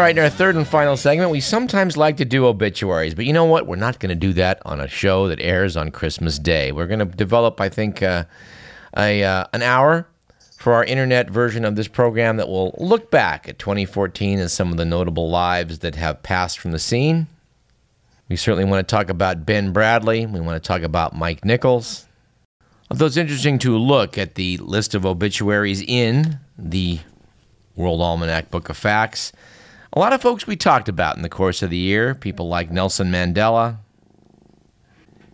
All right, in our third and final segment, we sometimes like to do obituaries, but you know what? We're not going to do that on a show that airs on Christmas Day. We're going to develop, I think, uh, a uh, an hour for our internet version of this program that will look back at 2014 and some of the notable lives that have passed from the scene. We certainly want to talk about Ben Bradlee. We want to talk about Mike Nichols. Although it's interesting to look at the list of obituaries in the World Almanac Book of Facts. A lot of folks we talked about in the course of the year, people like Nelson Mandela,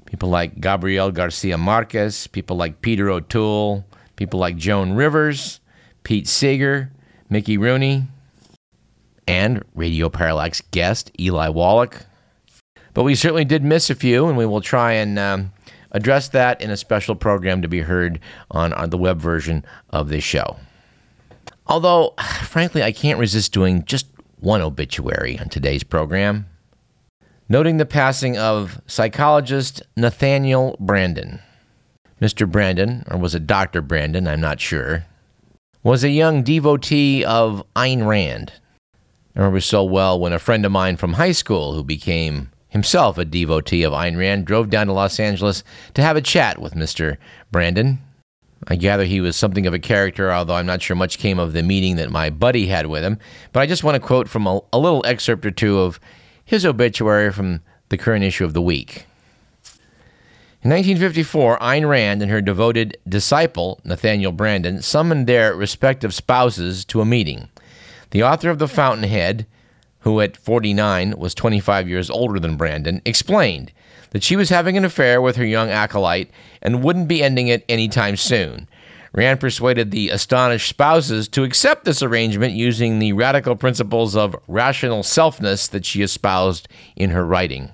people like Gabriel Garcia Marquez, people like Peter O'Toole, people like Joan Rivers, Pete Seeger, Mickey Rooney, and Radio Parallax guest Eli Wallach. But we certainly did miss a few, and we will try and um, address that in a special program to be heard on, on the web version of this show. Although, frankly, I can't resist doing just one obituary on today's program, noting the passing of psychologist Nathaniel Branden. Mr. Branden, or was it Dr. Branden? I'm not sure, was a young devotee of Ayn Rand. I remember so well when a friend of mine from high school, who became himself a devotee of Ayn Rand, drove down to Los Angeles to have a chat with Mr. Branden. I gather he was something of a character, although I'm not sure much came of the meeting that my buddy had with him. But I just want to quote from a, a little excerpt or two of his obituary from the current issue of The Week. In 1954, Ayn Rand and her devoted disciple, Nathaniel Branden, summoned their respective spouses to a meeting. The author of The Fountainhead, who at 49 was 25 years older than Branden, explained that she was having an affair with her young acolyte and wouldn't be ending it anytime soon. Rand persuaded the astonished spouses to accept this arrangement using the radical principles of rational selfness that she espoused in her writing.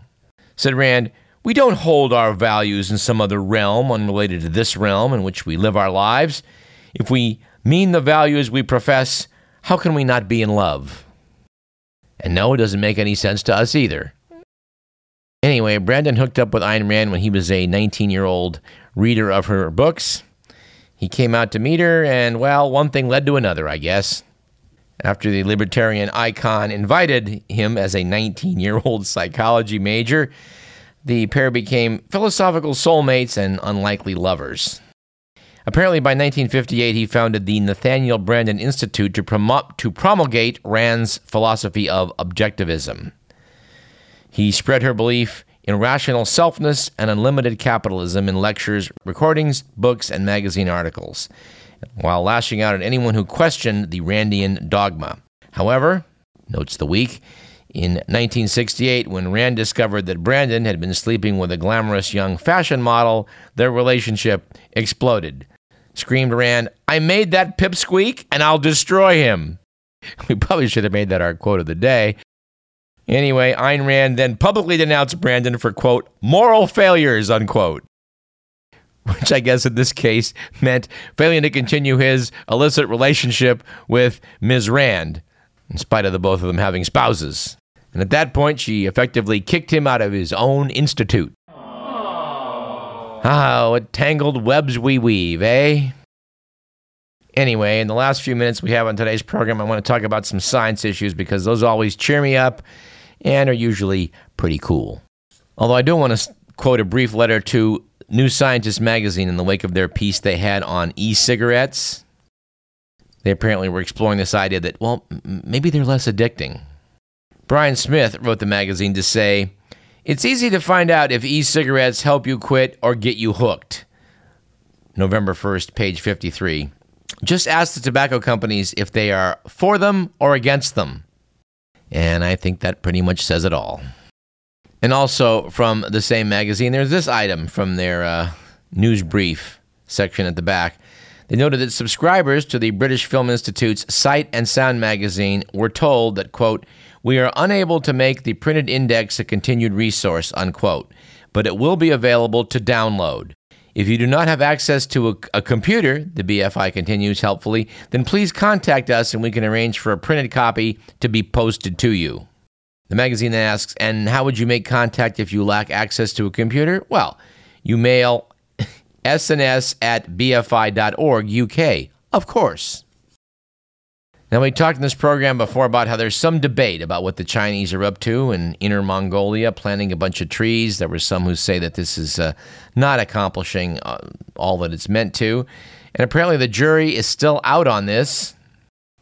Said Rand, We don't hold our values in some other realm unrelated to this realm in which we live our lives. If we mean the values we profess, how can we not be in love? And no, it doesn't make any sense to us either. Anyway, Branden hooked up with Ayn Rand when he was a 19 year old reader of her books. He came out to meet her, and well, one thing led to another, I guess. After the libertarian icon invited him as a 19 year old psychology major, the pair became philosophical soulmates and unlikely lovers. Apparently, by 1958, he founded the Nathaniel Branden Institute to, prom- to promulgate Rand's philosophy of objectivism. He spread her belief in rational selfness and unlimited capitalism in lectures, recordings, books, and magazine articles, while lashing out at anyone who questioned the Randian dogma. However, notes the week, in 1968, when Rand discovered that Branden had been sleeping with a glamorous young fashion model, their relationship exploded. Screamed Rand, I made that pipsqueak and I'll destroy him. We probably should have made that our quote of the day, Anyway, Ayn Rand then publicly denounced Branden for, quote, moral failures, unquote. Which I guess in this case meant failing to continue his illicit relationship with Ms. Rand, in spite of the both of them having spouses. And at that point, she effectively kicked him out of his own institute. Ah, what tangled webs we weave, eh? Anyway, in the last few minutes we have on today's program, I want to talk about some science issues because those always cheer me up and are usually pretty cool. Although I do want to quote a brief letter to New Scientist magazine in the wake of their piece they had on e cigarettes. They apparently were exploring this idea that, well, maybe they're less addicting. Brian Smith wrote the magazine to say, It's easy to find out if e cigarettes help you quit or get you hooked. November 1st, page 53. Just ask the tobacco companies if they are for them or against them. And I think that pretty much says it all. And also from the same magazine, there's this item from their uh, news brief section at the back. They noted that subscribers to the British Film Institute's Sight and Sound magazine were told that, quote, we are unable to make the printed index a continued resource, unquote, but it will be available to download. If you do not have access to a, a, computer, the BFI continues helpfully, then please contact us and we can arrange for a printed copy to be posted to you. The magazine asks, and how would you make contact if you lack access to a computer? Well, you mail sns at bfi.org UK, of course. Now, we talked in this program before about how there's some debate about what the Chinese are up to in Inner Mongolia, planting a bunch of trees. There were some who say that this is uh, not accomplishing uh, all that it's meant to. And apparently, the jury is still out on this,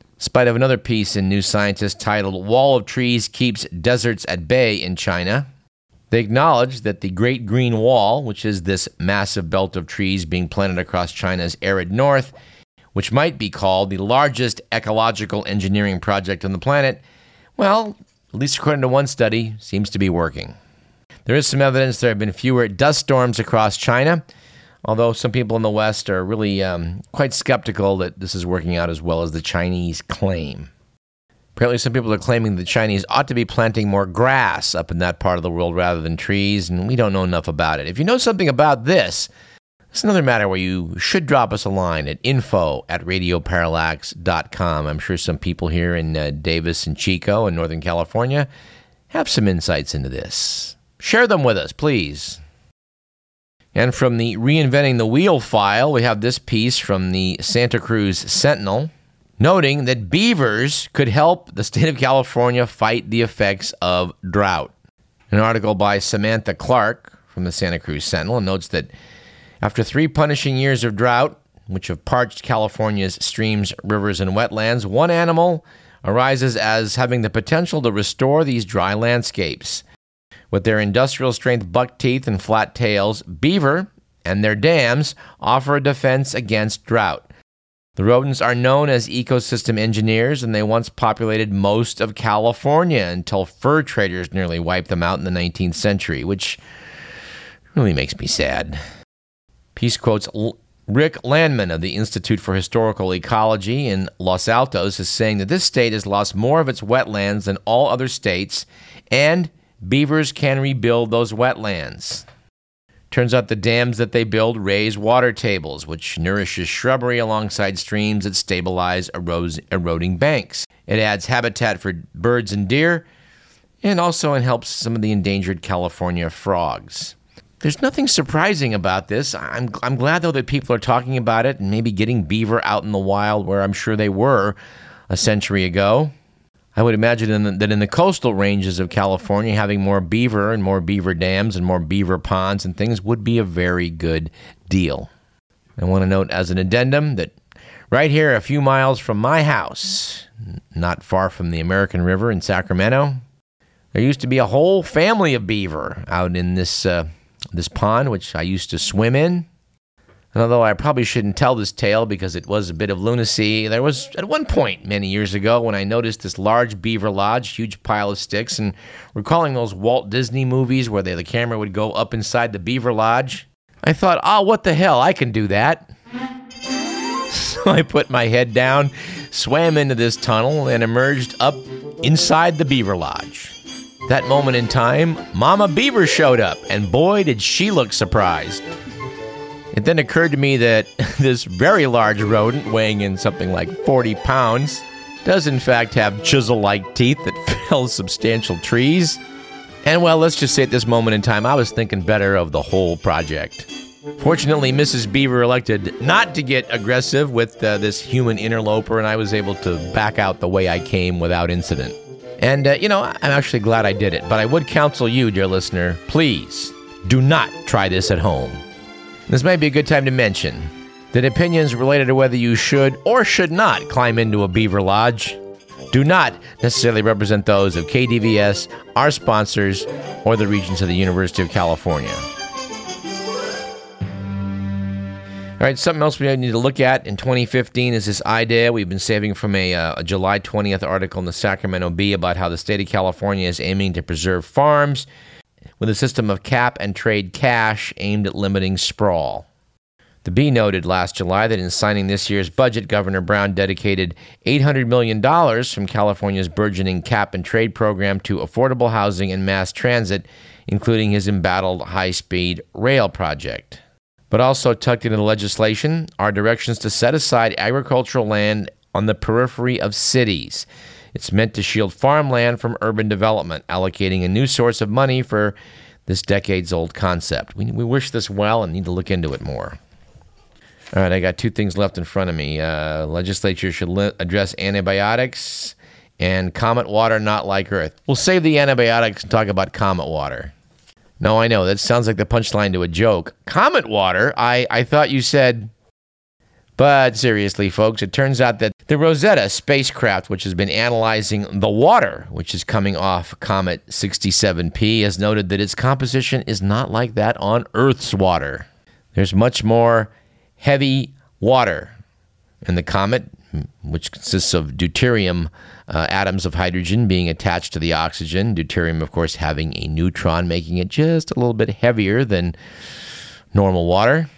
in spite of another piece in New Scientist titled Wall of Trees Keeps Deserts at Bay in China. They acknowledge that the Great Green Wall, which is this massive belt of trees being planted across China's arid north, which might be called the largest ecological engineering project on the planet, well, at least according to one study, seems to be working. There is some evidence there have been fewer dust storms across China, although some people in the West are really um, quite skeptical that this is working out as well as the Chinese claim. Apparently, some people are claiming the Chinese ought to be planting more grass up in that part of the world rather than trees, and we don't know enough about it. If you know something about this, it's another matter where you should drop us a line at info at radioparallax.com. I'm sure some people here in uh, Davis and Chico in Northern California have some insights into this. Share them with us, please. And from the Reinventing the Wheel file, we have this piece from the Santa Cruz Sentinel noting that beavers could help the state of California fight the effects of drought. An article by Samantha Clark from the Santa Cruz Sentinel notes that after three punishing years of drought, which have parched California's streams, rivers, and wetlands, one animal arises as having the potential to restore these dry landscapes. With their industrial strength buck teeth and flat tails, beaver and their dams offer a defense against drought. The rodents are known as ecosystem engineers, and they once populated most of California until fur traders nearly wiped them out in the 19th century, which really makes me sad. Piece quotes Rick Lanman of the Institute for Historical Ecology in Los Altos is saying that this state has lost more of its wetlands than all other states, and beavers can rebuild those wetlands. Turns out the dams that they build raise water tables, which nourishes shrubbery alongside streams that stabilize eroding banks. It adds habitat for birds and deer, and also it helps some of the endangered California frogs. There's nothing surprising about this. I'm, I'm glad, though, that people are talking about it and maybe getting beaver out in the wild where I'm sure they were a century ago. I would imagine in the, that in the coastal ranges of California, having more beaver and more beaver dams and more beaver ponds and things would be a very good deal. I want to note as an addendum that right here, a few miles from my house, not far from the American River in Sacramento, there used to be a whole family of beaver out in this. Uh, this pond, which I used to swim in. And although I probably shouldn't tell this tale because it was a bit of lunacy, there was at one point many years ago when I noticed this large beaver lodge, huge pile of sticks, and recalling those Walt Disney movies where they, the camera would go up inside the beaver lodge, I thought, oh, what the hell, I can do that. So I put my head down, swam into this tunnel, and emerged up inside the beaver lodge. That moment in time, Mama Beaver showed up, and boy, did she look surprised. It then occurred to me that this very large rodent, weighing in something like 40 pounds, does in fact have chisel like teeth that fell substantial trees. And well, let's just say at this moment in time, I was thinking better of the whole project. Fortunately, Mrs. Beaver elected not to get aggressive with uh, this human interloper, and I was able to back out the way I came without incident. And, uh, you know, I'm actually glad I did it. But I would counsel you, dear listener, please do not try this at home. This might be a good time to mention that opinions related to whether you should or should not climb into a beaver lodge do not necessarily represent those of KDVS, our sponsors, or the Regents of the University of California. All right, something else we need to look at in 2015 is this idea we've been saving from a, uh, a, July 20th article in the Sacramento Bee about how the state of California is aiming to preserve farms with a system of cap and trade cash aimed at limiting sprawl. The Bee noted last July that in signing this year's budget, Governor Brown dedicated $800 million from California's burgeoning cap and trade program to affordable housing and mass transit, including his embattled high speed rail project. But also tucked into the legislation are directions to set aside agricultural land on the periphery of cities. It's meant to shield farmland from urban development, allocating a new source of money for this decades old concept. We, we wish this well and need to look into it more. All right, I got two things left in front of me. Uh, legislature should li- address antibiotics and comet water not like Earth. We'll save the antibiotics and talk about comet water. No, I know that sounds like the punchline to a joke. Comet water? I, I thought you said. But seriously, folks, it turns out that the Rosetta spacecraft, which has been analyzing the water which is coming off Comet 67P, has noted that its composition is not like that on Earth's water. There's much more heavy water in the comet, which consists of deuterium uh, atoms of hydrogen being attached to the oxygen. Deuterium, of course, having a neutron, making it just a little bit heavier than normal water.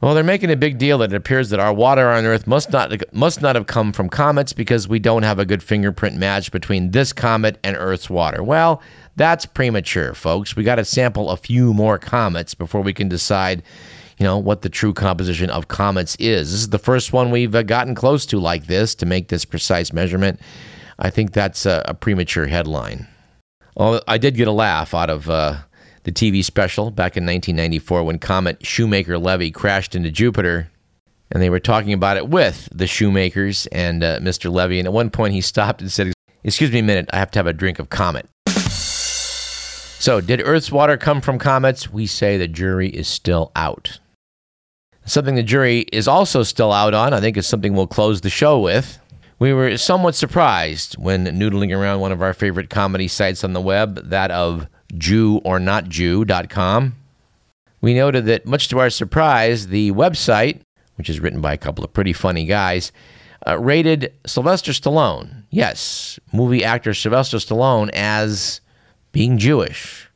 Well, they're making a big deal that it appears that our water on Earth must not must not have come from comets because we don't have a good fingerprint match between this comet and Earth's water. Well, that's premature, folks. We got to sample a few more comets before we can decide, you know, what the true composition of comets is. This is the first one we've uh, gotten close to like this to make this precise measurement. I think that's a, a premature headline. Well, I did get a laugh out of. Uh, the TV special back in 1994 when comet Shoemaker Levy crashed into Jupiter. And they were talking about it with the Shoemakers and uh, Mr. Levy. And at one point he stopped and said, Excuse me a minute, I have to have a drink of Comet. So, did Earth's water come from comets? We say the jury is still out. Something the jury is also still out on, I think, is something we'll close the show with. We were somewhat surprised when noodling around one of our favorite comedy sites on the web, that of JewOrNotJew.com. We noted that, much to our surprise, the website, which is written by a couple of pretty funny guys, uh, rated Sylvester Stallone, yes, movie actor Sylvester Stallone, as being Jewish.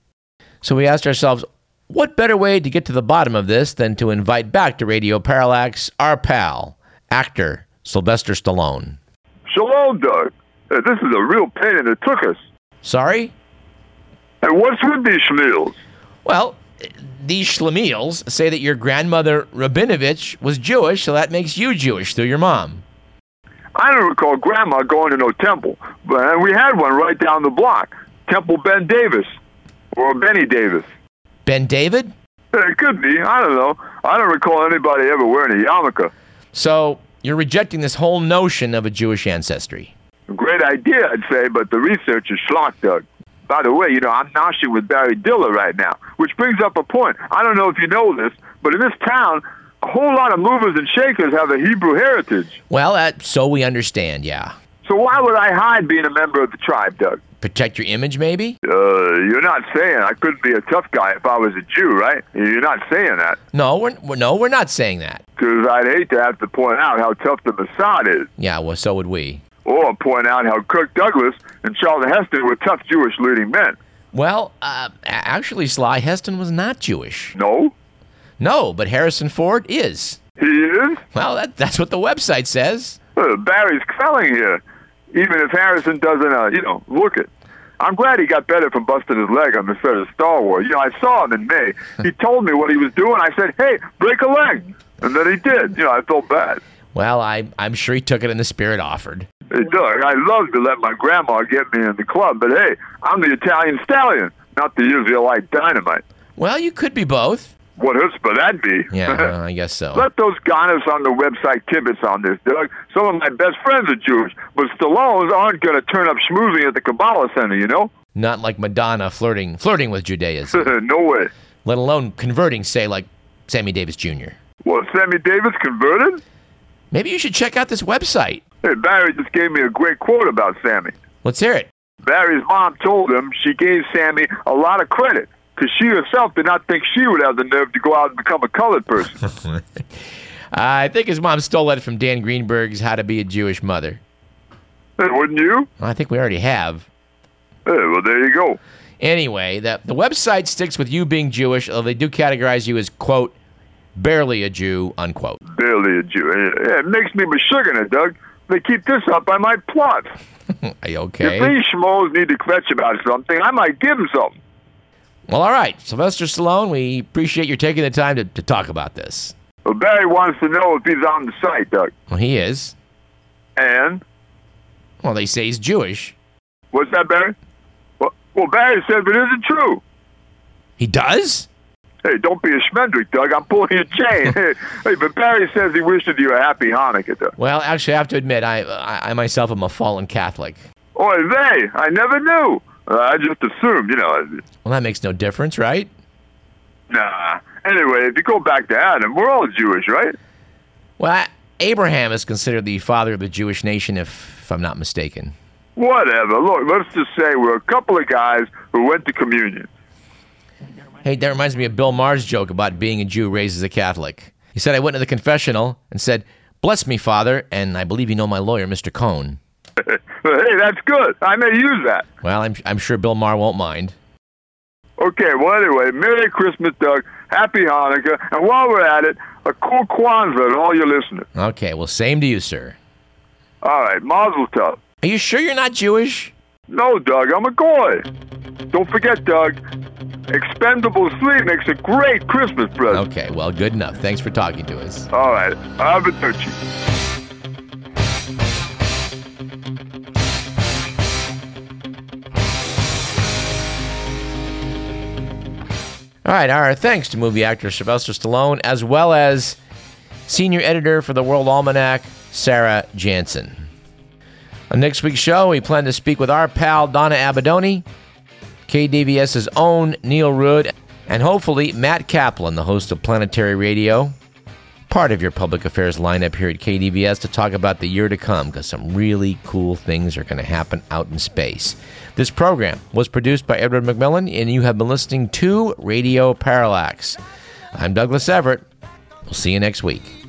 So we asked ourselves, what better way to get to the bottom of this than to invite back to Radio Parallax our pal, actor Sylvester Stallone? Shalom, Doug. Uh, this is a real pain in the tuchus. Sorry? And what's with these schmeals? Well, these schlemiels say that your grandmother Rabinovich was Jewish, so that makes you Jewish through your mom. I don't recall Grandma going to no temple, but we had one right down the block. Temple Ben Davis, or Benny Davis. Ben David? It could be. I don't know. I don't recall anybody ever wearing a yarmulke. So you're rejecting this whole notion of a Jewish ancestry. Great idea, I'd say, but the research is schlock, Doug. By the way, you know, I'm noshing with Barry Diller right now, which brings up a point. I don't know if you know this, but in this town, a whole lot of movers and shakers have a Hebrew heritage. Well, uh, so we understand, yeah. So why would I hide being a member of the tribe, Doug? Protect your image, maybe? Uh, you're not saying I couldn't be a tough guy if I was a Jew, right? You're not saying that. No, we're, no, we're not saying that. Because I'd hate to have to point out how tough the Mossad is. Yeah, well, so would we. Or point out how Kirk Douglas and Charlton Heston were tough Jewish leading men. Well, uh, actually, Sly Heston was not Jewish. No? No, but Harrison Ford is. He is? Well, that, that's what the website says. Uh, Barry's kvelling here. Even if Harrison doesn't, uh, you know, look it. I'm glad he got better from busting his leg on the set of Star Wars. You know, I saw him in May. He told me what he was doing. I said, hey, break a leg. And then he did. You know, I felt bad. Well, I, I'm sure he took it in the spirit offered. Hey, Doug, I love to let my grandma get me in the club, but hey, I'm the Italian stallion, not the Israelite dynamite. Well, you could be both. What chutzpah that'd be? Yeah, well, I guess so. Let those goners on the website kibitz on this, Doug. Some of my best friends are Jewish, but Stallones aren't going to turn up schmoozing at the Kabbalah Center, you know? Not like Madonna flirting flirting with Judaism. no way. Let alone converting, say, like Sammy Davis Jr. What, Sammy Davis converted? Maybe you should check out this website. Hey, Barry just gave me a great quote about Sammy. Let's hear it. Barry's mom told him she gave Sammy a lot of credit because she herself did not think she would have the nerve to go out and become a colored person. I think his mom stole that from Dan Greenberg's How to Be a Jewish Mother. Hey, wouldn't you? Well, I think we already have. Hey, well, there you go. Anyway, the, the website sticks with you being Jewish, although they do categorize you as, quote, barely a Jew, unquote. Barely a Jew. Yeah, it makes me it, Doug. They keep this up, I might plot. Are you okay? If these schmoes need to kvetch about something, I might give them something. Well, all right. Sylvester Stallone, we appreciate you taking the time to, to talk about this. Well, Barry wants to know if he's on the site, Doug. Well, he is. And? Well, they say he's Jewish. What's that, Barry? Well, well Barry says it true? He does? Hey, don't be a schmendrick, Doug. I'm pulling your chain. hey, hey, but Barry says he wishes you a happy Hanukkah, Doug. Well, actually, I have to admit, I, I, I myself am a fallen Catholic. Oh, they? I never knew. Uh, I just assumed, you know. Well, that makes no difference, right? Nah. Anyway, if you go back to Adam, we're all Jewish, right? Well, Abraham is considered the father of the Jewish nation, if, if I'm not mistaken. Whatever. Look, let's just say we're a couple of guys who went to communion. Hey, that reminds me of Bill Maher's joke about being a Jew raised as a Catholic. He said, I went to the confessional and said, Bless me, Father, and I believe you know my lawyer, Mr. Cohn. hey, that's good. I may use that. Well, I'm, I'm sure Bill Maher won't mind. Okay, well, anyway, Merry Christmas, Doug. Happy Hanukkah. And while we're at it, a cool Kwanzaa to all your listeners. Okay, well, same to you, sir. All right, Mazel Tov. Are you sure you're not Jewish? No, Doug, I'm a goy. Don't forget, Doug, expendable sleep makes a great Christmas present. Okay, well, good enough. Thanks for talking to us. All right, arrivederci. All right, our thanks to movie actor Sylvester Stallone, as well as senior editor for the World Almanac, Sarah Janssen. On next week's show, we plan to speak with our pal Donna Abadoni, KDVS's own Neil Rood, and hopefully Matt Kaplan, the host of Planetary Radio, part of your public affairs lineup here at KDVS to talk about the year to come because some really cool things are going to happen out in space. This program was produced by Edward McMillan, and you have been listening to Radio Parallax. I'm Douglas Everett. We'll see you next week.